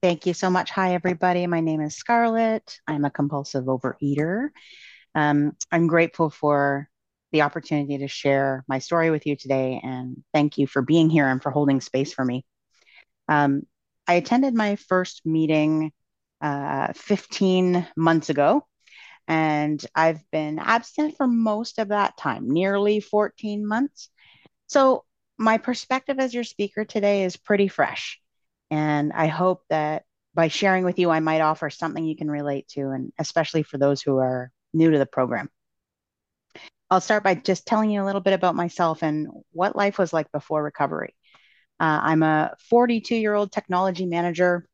Thank you so much. Hi, everybody. My name is Scarlet. I'm a compulsive overeater. Um, I'm grateful for the opportunity to share my story with you today, and thank you for being here and for holding space for me. Um, I attended my first meeting uh, 15 months ago, and I've been absent for most of that time, nearly 14 months. So, my perspective as your speaker today is pretty fresh. And I hope that by sharing with you, I might offer something you can relate to, and especially for those who are new to the program. I'll start by just telling you a little bit about myself and what life was like before recovery. Uh, I'm a 42 year old technology manager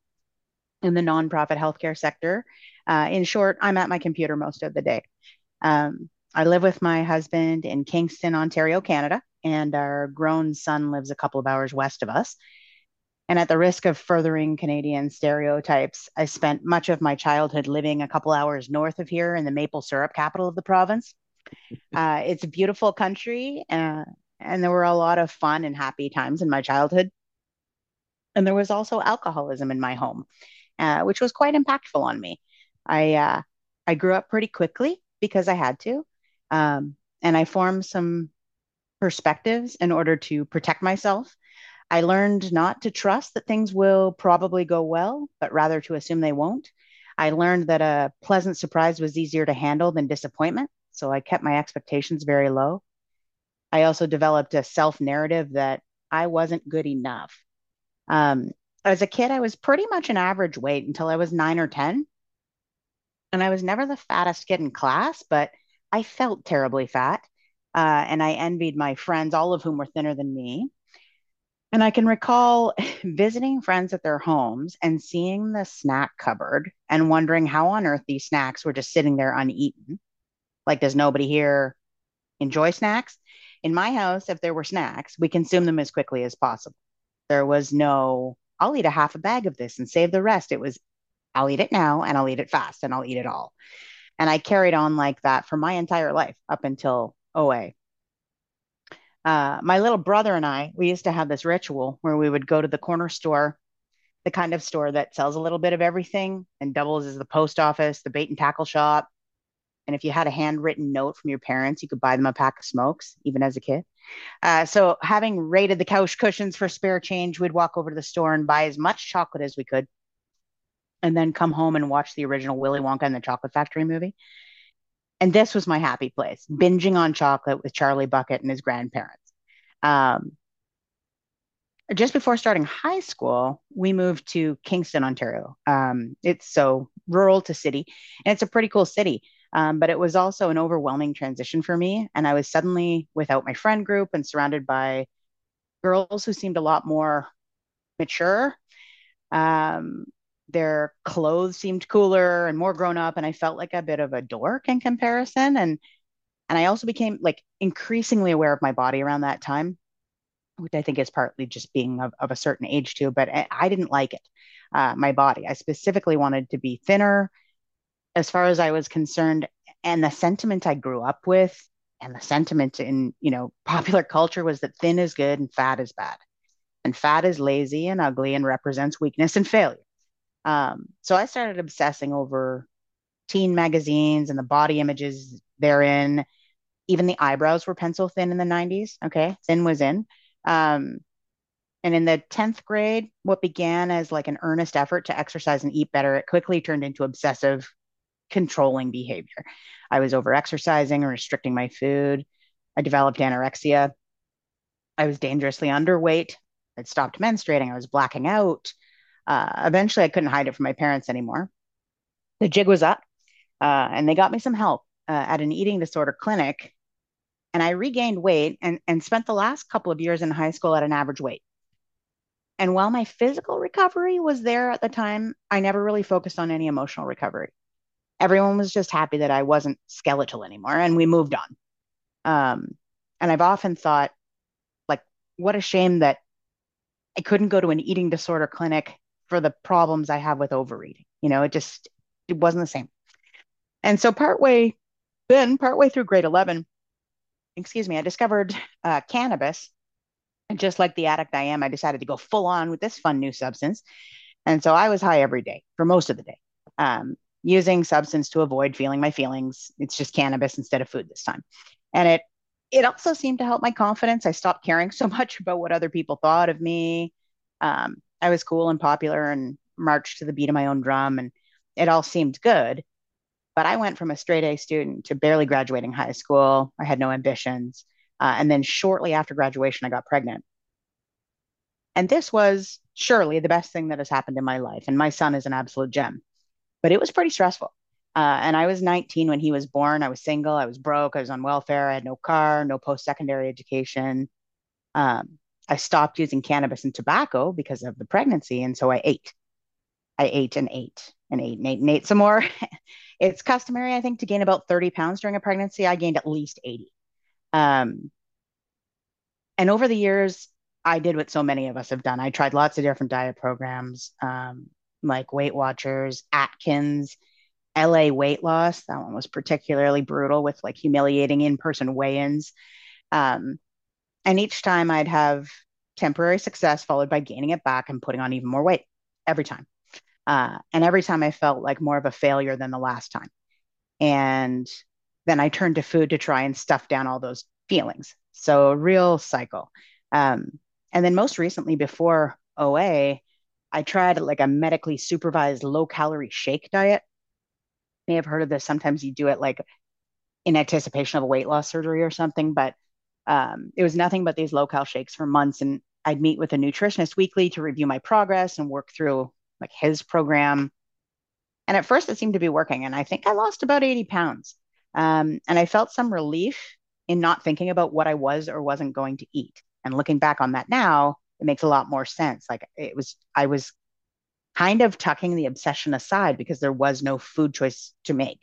in the nonprofit healthcare sector. Uh, in short, I'm at my computer most of the day. Um, I live with my husband in Kingston, Ontario, Canada, and our grown son lives a couple of hours west of us. And at the risk of furthering Canadian stereotypes, I spent much of my childhood living a couple hours north of here in the maple syrup capital of the province. Uh, it's a beautiful country, uh, and there were a lot of fun and happy times in my childhood. And there was also alcoholism in my home, uh, which was quite impactful on me. I uh, I grew up pretty quickly because I had to, um, and I formed some perspectives in order to protect myself I learned not to trust that things will probably go well, but rather to assume they won't. I learned that a pleasant surprise was easier to handle than disappointment. So I kept my expectations very low. I also developed a self narrative that I wasn't good enough. Um, as a kid, I was pretty much an average weight until I was nine or 10. And I was never the fattest kid in class, but I felt terribly fat. Uh, and I envied my friends, all of whom were thinner than me. And I can recall visiting friends at their homes and seeing the snack cupboard and wondering how on earth these snacks were just sitting there uneaten. Like, does nobody here enjoy snacks? In my house, if there were snacks, we consume them as quickly as possible. There was no, I'll eat a half a bag of this and save the rest. It was, I'll eat it now and I'll eat it fast and I'll eat it all. And I carried on like that for my entire life up until OA uh, my little brother and I, we used to have this ritual where we would go to the corner store, the kind of store that sells a little bit of everything and doubles as the post office, the bait and tackle shop. And if you had a handwritten note from your parents, you could buy them a pack of smokes, even as a kid. Uh, so, having raided the couch cushions for spare change, we'd walk over to the store and buy as much chocolate as we could, and then come home and watch the original Willy Wonka and the Chocolate Factory movie. And this was my happy place, binging on chocolate with Charlie Bucket and his grandparents. Um, just before starting high school, we moved to Kingston, Ontario. Um, it's so rural to city, and it's a pretty cool city. Um, but it was also an overwhelming transition for me. And I was suddenly without my friend group and surrounded by girls who seemed a lot more mature. Um, their clothes seemed cooler and more grown up and i felt like a bit of a dork in comparison. And and i also became like increasingly aware of my body around that time which i think is partly just being of, of a certain age too but i, I didn't like it uh, my body. I specifically wanted to be thinner. As far as i was concerned and the sentiment i grew up with and the sentiment in you know popular culture was that thin is good and fat is bad. And fat is lazy and ugly and represents weakness and failure um, so I started obsessing over teen magazines and the body images therein. Even the eyebrows were pencil thin in the 90s. Okay. Thin was in. Um, and in the 10th grade, what began as like an earnest effort to exercise and eat better, it quickly turned into obsessive controlling behavior. I was over exercising and restricting my food. I developed anorexia. I was dangerously underweight. I'd stopped menstruating. I was blacking out. Uh, eventually, I couldn't hide it from my parents anymore. The jig was up, uh, and they got me some help uh, at an eating disorder clinic. And I regained weight and, and spent the last couple of years in high school at an average weight. And while my physical recovery was there at the time, I never really focused on any emotional recovery. Everyone was just happy that I wasn't skeletal anymore, and we moved on. Um, and I've often thought, like, what a shame that I couldn't go to an eating disorder clinic for the problems I have with overeating. You know, it just it wasn't the same. And so partway then, partway through grade 11, excuse me, I discovered uh, cannabis. And just like the addict I am, I decided to go full on with this fun new substance. And so I was high every day for most of the day, um, using substance to avoid feeling my feelings. It's just cannabis instead of food this time. And it it also seemed to help my confidence. I stopped caring so much about what other people thought of me. Um, I was cool and popular and marched to the beat of my own drum, and it all seemed good. But I went from a straight A student to barely graduating high school. I had no ambitions. Uh, and then shortly after graduation, I got pregnant. And this was surely the best thing that has happened in my life. And my son is an absolute gem, but it was pretty stressful. Uh, and I was 19 when he was born. I was single. I was broke. I was on welfare. I had no car, no post secondary education. Um, I stopped using cannabis and tobacco because of the pregnancy. And so I ate. I ate and ate and ate and ate and ate some more. it's customary, I think, to gain about 30 pounds during a pregnancy. I gained at least 80. Um, and over the years, I did what so many of us have done. I tried lots of different diet programs, um, like Weight Watchers, Atkins, LA Weight Loss. That one was particularly brutal with like humiliating in person weigh ins. Um, and each time I'd have temporary success followed by gaining it back and putting on even more weight every time. Uh, and every time I felt like more of a failure than the last time. And then I turned to food to try and stuff down all those feelings. So a real cycle. Um, and then most recently, before OA, I tried like a medically supervised low calorie shake diet. You may have heard of this. Sometimes you do it like in anticipation of a weight loss surgery or something, but um, it was nothing but these low cal shakes for months. And I'd meet with a nutritionist weekly to review my progress and work through like his program. And at first it seemed to be working. And I think I lost about 80 pounds. Um, and I felt some relief in not thinking about what I was or wasn't going to eat. And looking back on that now, it makes a lot more sense. Like it was, I was kind of tucking the obsession aside because there was no food choice to make.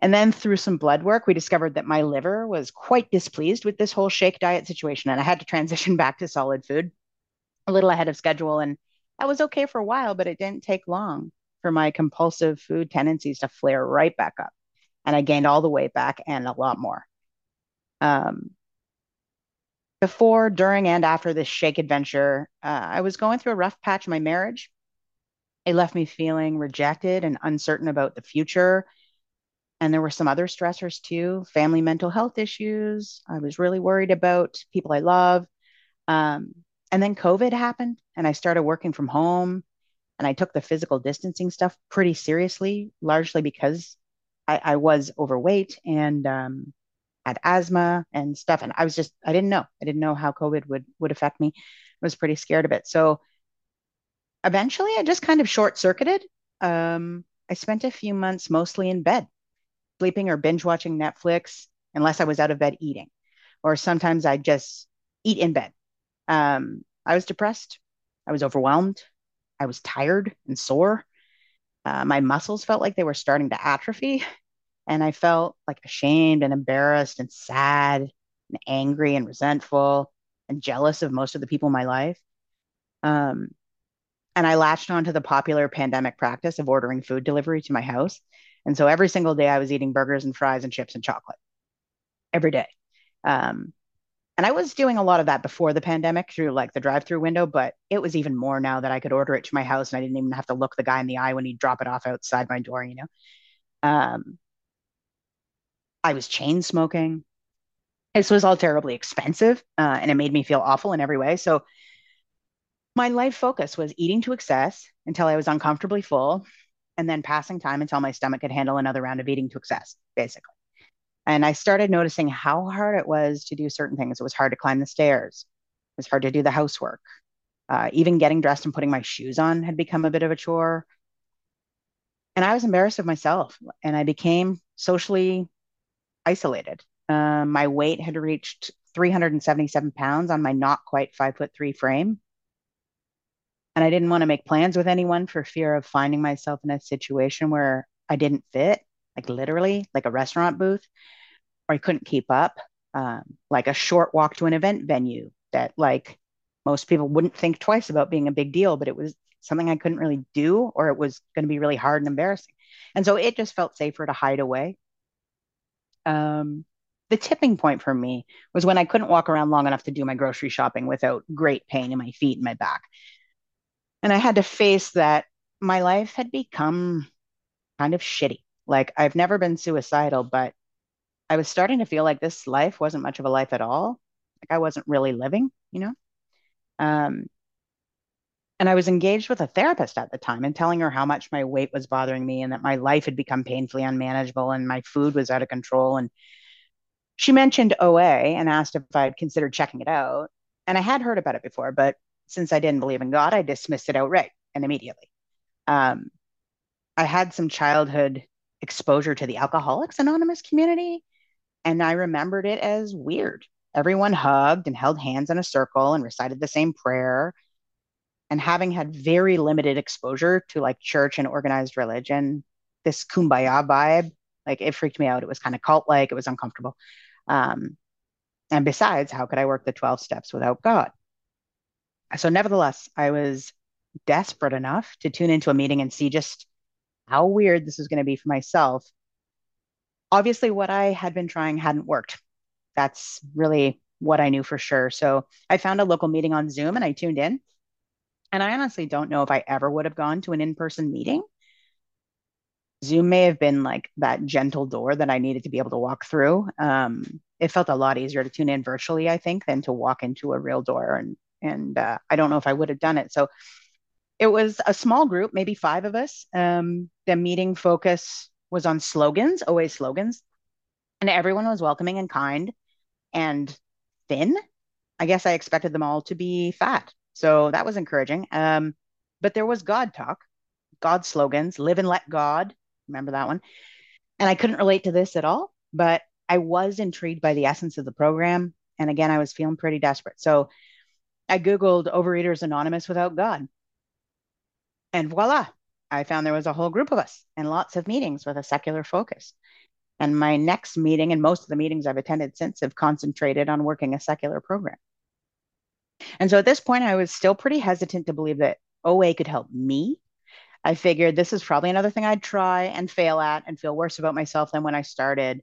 And then through some blood work, we discovered that my liver was quite displeased with this whole shake diet situation. And I had to transition back to solid food a little ahead of schedule. And that was okay for a while, but it didn't take long for my compulsive food tendencies to flare right back up. And I gained all the weight back and a lot more. Um, before, during, and after this shake adventure, uh, I was going through a rough patch in my marriage. It left me feeling rejected and uncertain about the future. And there were some other stressors too family mental health issues. I was really worried about people I love. Um, and then COVID happened and I started working from home and I took the physical distancing stuff pretty seriously, largely because I, I was overweight and um, had asthma and stuff. And I was just, I didn't know. I didn't know how COVID would would affect me. I was pretty scared of it. So eventually I just kind of short circuited. Um, I spent a few months mostly in bed, sleeping or binge watching Netflix, unless I was out of bed eating. Or sometimes I'd just eat in bed um, I was depressed. I was overwhelmed. I was tired and sore. Uh, my muscles felt like they were starting to atrophy. And I felt like ashamed and embarrassed and sad and angry and resentful and jealous of most of the people in my life. Um, and I latched onto the popular pandemic practice of ordering food delivery to my house. And so every single day I was eating burgers and fries and chips and chocolate every day. Um, and I was doing a lot of that before the pandemic through like the drive through window, but it was even more now that I could order it to my house and I didn't even have to look the guy in the eye when he'd drop it off outside my door, you know. Um, I was chain smoking. This was all terribly expensive uh, and it made me feel awful in every way. So my life focus was eating to excess until I was uncomfortably full and then passing time until my stomach could handle another round of eating to excess, basically. And I started noticing how hard it was to do certain things. It was hard to climb the stairs, it was hard to do the housework. Uh, even getting dressed and putting my shoes on had become a bit of a chore. And I was embarrassed of myself and I became socially isolated. Um, my weight had reached 377 pounds on my not quite five foot three frame. And I didn't want to make plans with anyone for fear of finding myself in a situation where I didn't fit like literally like a restaurant booth, or I couldn't keep up. Um, like a short walk to an event venue that like most people wouldn't think twice about being a big deal, but it was something I couldn't really do, or it was going to be really hard and embarrassing. And so it just felt safer to hide away. Um, the tipping point for me was when I couldn't walk around long enough to do my grocery shopping without great pain in my feet and my back. And I had to face that my life had become kind of shitty. Like I've never been suicidal, but I was starting to feel like this life wasn't much of a life at all. Like I wasn't really living, you know? Um, and I was engaged with a therapist at the time and telling her how much my weight was bothering me and that my life had become painfully unmanageable and my food was out of control. And she mentioned OA and asked if I'd considered checking it out. And I had heard about it before, but since I didn't believe in God, I dismissed it outright and immediately. Um, I had some childhood exposure to the Alcoholics Anonymous community, and I remembered it as weird. Everyone hugged and held hands in a circle and recited the same prayer. And having had very limited exposure to like church and organized religion, this kumbaya vibe, like it freaked me out. It was kind of cult like, it was uncomfortable. Um, and besides, how could I work the 12 steps without God? So, nevertheless, I was desperate enough to tune into a meeting and see just how weird this was going to be for myself. Obviously, what I had been trying hadn't worked. That's really what I knew for sure. So, I found a local meeting on Zoom and I tuned in. And I honestly don't know if I ever would have gone to an in person meeting. Zoom may have been like that gentle door that I needed to be able to walk through. Um, it felt a lot easier to tune in virtually, I think, than to walk into a real door. And and uh, I don't know if I would have done it. So it was a small group, maybe five of us. Um, the meeting focus was on slogans, OA slogans, and everyone was welcoming and kind and thin. I guess I expected them all to be fat. So that was encouraging. Um, but there was God talk, God slogans, live and let God. Remember that one? And I couldn't relate to this at all, but I was intrigued by the essence of the program. And again, I was feeling pretty desperate. So I Googled Overeaters Anonymous without God. And voila, I found there was a whole group of us and lots of meetings with a secular focus. And my next meeting and most of the meetings I've attended since have concentrated on working a secular program. And so at this point, I was still pretty hesitant to believe that OA could help me. I figured this is probably another thing I'd try and fail at and feel worse about myself than when I started.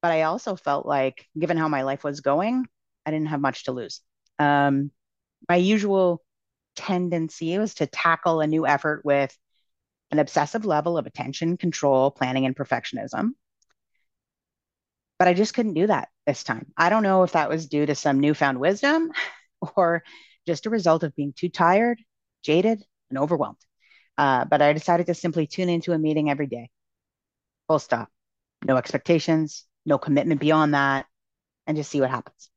But I also felt like, given how my life was going, I didn't have much to lose. Um, my usual tendency was to tackle a new effort with an obsessive level of attention, control, planning, and perfectionism. But I just couldn't do that this time. I don't know if that was due to some newfound wisdom or just a result of being too tired, jaded, and overwhelmed. Uh, but I decided to simply tune into a meeting every day. Full stop. No expectations, no commitment beyond that, and just see what happens.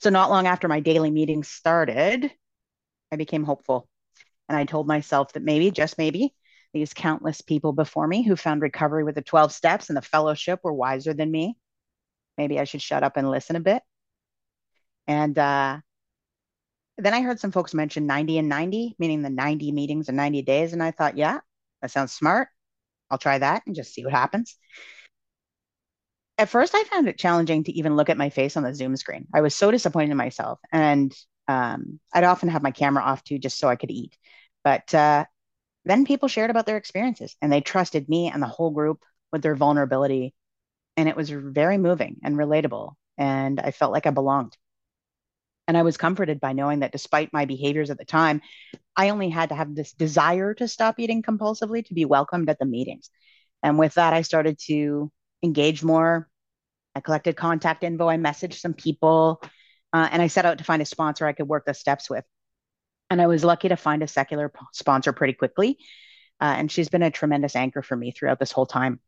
So, not long after my daily meetings started, I became hopeful. And I told myself that maybe, just maybe, these countless people before me who found recovery with the 12 steps and the fellowship were wiser than me. Maybe I should shut up and listen a bit. And uh, then I heard some folks mention 90 and 90, meaning the 90 meetings in 90 days. And I thought, yeah, that sounds smart. I'll try that and just see what happens. At first, I found it challenging to even look at my face on the Zoom screen. I was so disappointed in myself. And um, I'd often have my camera off too, just so I could eat. But uh, then people shared about their experiences and they trusted me and the whole group with their vulnerability. And it was very moving and relatable. And I felt like I belonged. And I was comforted by knowing that despite my behaviors at the time, I only had to have this desire to stop eating compulsively to be welcomed at the meetings. And with that, I started to engage more. I collected contact info. I messaged some people. Uh, and I set out to find a sponsor I could work the steps with. And I was lucky to find a secular sponsor pretty quickly. Uh, and she's been a tremendous anchor for me throughout this whole time.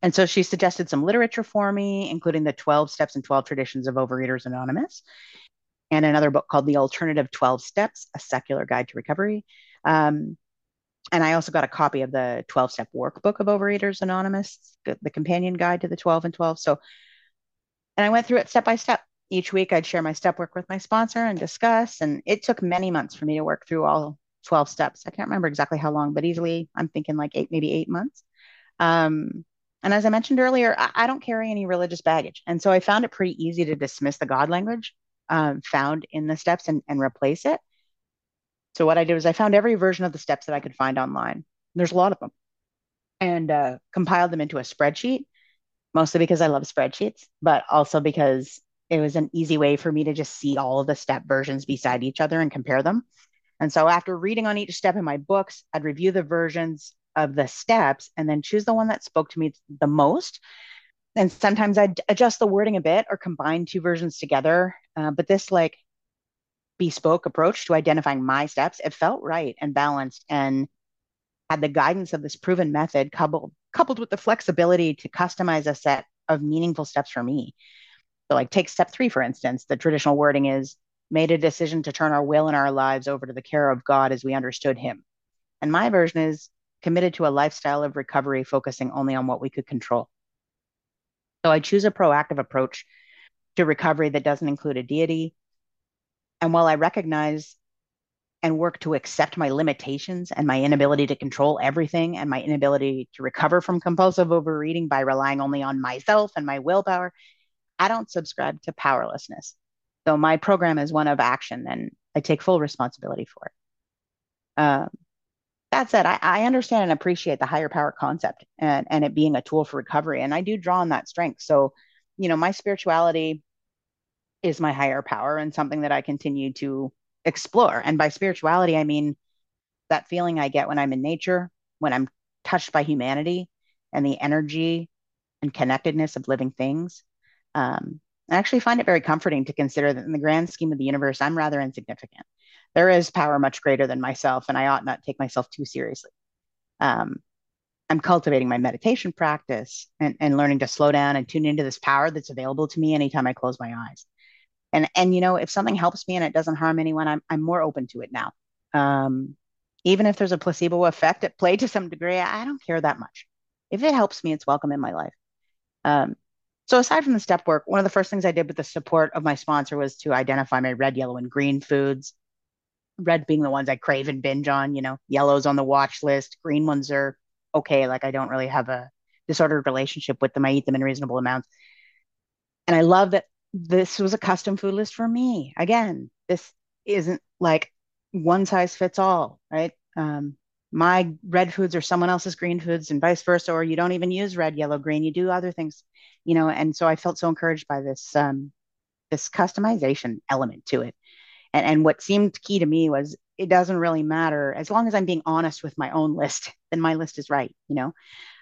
And so she suggested some literature for me, including the 12 Steps and 12 Traditions of Overeaters Anonymous, and another book called The Alternative 12 Steps A Secular Guide to Recovery. Um, and I also got a copy of the 12 step workbook of Overeaters Anonymous, the, companion guide to the 12 and 12. So, and I went through it step by step each week I'd share my step work with my sponsor and discuss. And it took many months for me to work through all 12 steps. I can't remember exactly how long, but easily I'm thinking like eight, maybe eight months. Um, and as I mentioned earlier, I, I, don't carry any religious baggage. And so I found it pretty easy to dismiss the God language um, found in the steps and, and replace it. So what I did was I found every version of the steps that I could find online. There's a lot of them and uh, compiled them into a spreadsheet, mostly because I love spreadsheets, but also because it was an easy way for me to just see all of the step versions beside each other and compare them. And so after reading on each step in my books, I'd review the versions of the steps and then choose the one that spoke to me the most. And sometimes I'd adjust the wording a bit or combine two versions together. Uh, but this like bespoke approach to identifying my steps, it felt right and balanced and had the guidance of this proven method coupled coupled with the flexibility to customize a set of meaningful steps for me. So like take step 3 for instance, the traditional wording is made a decision to turn our will and our lives over to the care of God as we understood him. And my version is committed to a lifestyle of recovery focusing only on what we could control. So I choose a proactive approach to recovery that doesn't include a deity. And while I recognize and work to accept my limitations and my inability to control everything and my inability to recover from compulsive overeating by relying only on myself and my willpower, I don't subscribe to powerlessness. So my program is one of action and I take full responsibility for it. Um, that said, I, I, understand and appreciate the higher power concept and, and it being a tool for recovery. And I do draw on that strength. So, you know, my spirituality is my higher power and something that I continue to explore. And by spirituality, I mean that feeling I get when I'm in nature, when I'm touched by humanity and the energy and connectedness of living things. Um, I actually find it very comforting to consider that in the grand scheme of the universe, I'm rather insignificant. There is power much greater than myself, and I ought not take myself too seriously. Um, I'm cultivating my meditation practice and, and learning to slow down and tune into this power that's available to me anytime I close my eyes and and you know if something helps me and it doesn't harm anyone i'm, I'm more open to it now. Um, even if there's a placebo effect at play to some degree i don't care that much. If it helps me it's welcome in my life. Um, so aside from the step work one of the first things i did with the support of my sponsor was to identify my red yellow and green foods. Red being the ones i crave and binge on you know yellows on the watch list green ones are okay. Like i don't really have a disordered relationship with them. I eat them in reasonable amounts. And i love that this was a custom food list for me. Again, this isn't like one size fits all, right? Um, my red foods are someone else's green foods and vice versa, or you don't even use red, yellow, green. You do other things, you know. And so I felt so encouraged by this um, this customization element to it. And and what seemed key to me was it doesn't really matter as long as I'm being honest with my own list. Then my list is right, you know.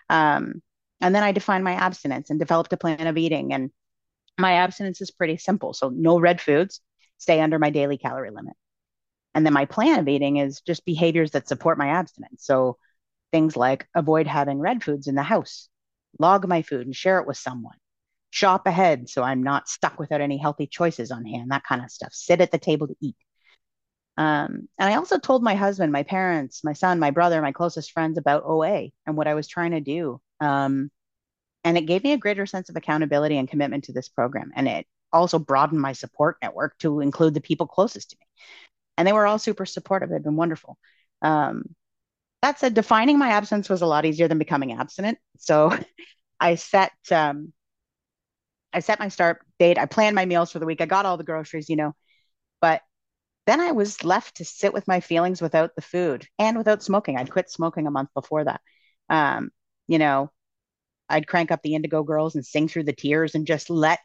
Um, and then I defined my abstinence and developed a plan of eating and my abstinence is pretty simple. So no red foods, stay under my daily calorie limit. And then my plan of eating is just behaviors that support my abstinence. So things like avoid having red foods in the house, log my food and share it with someone, shop ahead so I'm not stuck without any healthy choices on hand, that kind of stuff. Sit at the table to eat. Um, and I also told my husband, my parents, my son, my brother, my closest friends about OA and what I was trying to do. Um, and it gave me a greater sense of accountability and commitment to this program. And it also broadened my support network to include the people closest to me. And they were all super supportive. They've been wonderful. Um, that said, defining my absence was a lot easier than becoming abstinent. So I set um, I set my start date. I planned my meals for the week. I got all the groceries, you know, but then I was left to sit with my feelings without the food and without smoking. I'd quit smoking a month before that. Um, you know, I'd crank up the Indigo Girls and sing through the tears and just let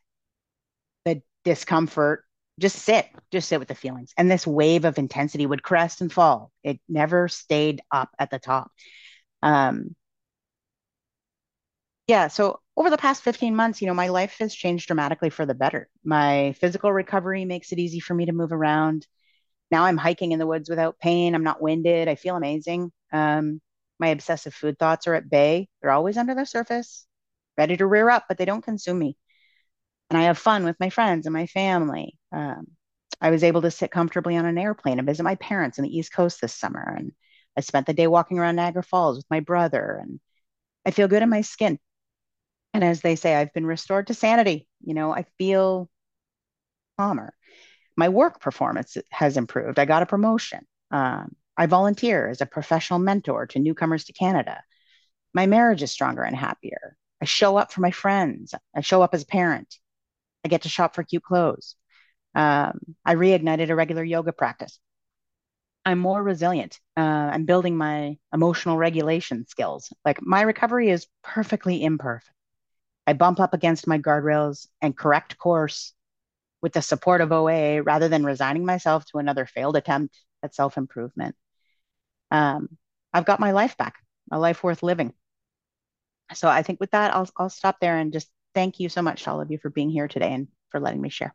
the discomfort just sit, just sit with the feelings. And this wave of intensity would crest and fall. It never stayed up at the top. Um, yeah, so over the past 15 months, you know, my life has changed dramatically for the better. My physical recovery makes it easy for me to move around. Now I'm hiking in the woods without pain. I'm not winded. I feel amazing. Um, my obsessive food thoughts are at bay. They're always under the surface, ready to rear up, but they don't consume me. And I have fun with my friends and my family. Um, I was able to sit comfortably on an airplane and visit my parents on the East Coast this summer. And I spent the day walking around Niagara Falls with my brother. And I feel good in my skin. And as they say, I've been restored to sanity. You know, I feel calmer. My work performance has improved. I got a promotion. Um, I volunteer as a professional mentor to newcomers to Canada. My marriage is stronger and happier. I show up for my friends. I show up as a parent. I get to shop for cute clothes. Um, I reignited a regular yoga practice. I'm more resilient. Uh, I'm building my emotional regulation skills. Like my recovery is perfectly imperfect. I bump up against my guardrails and correct course with the support of OA rather than resigning myself to another failed attempt at self improvement. Um, I've got my life back, a life worth living. So I think with that, I'll I'll stop there and just thank you so much to all of you for being here today and for letting me share.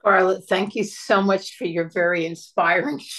Scarlet, thank you so much for your very inspiring share.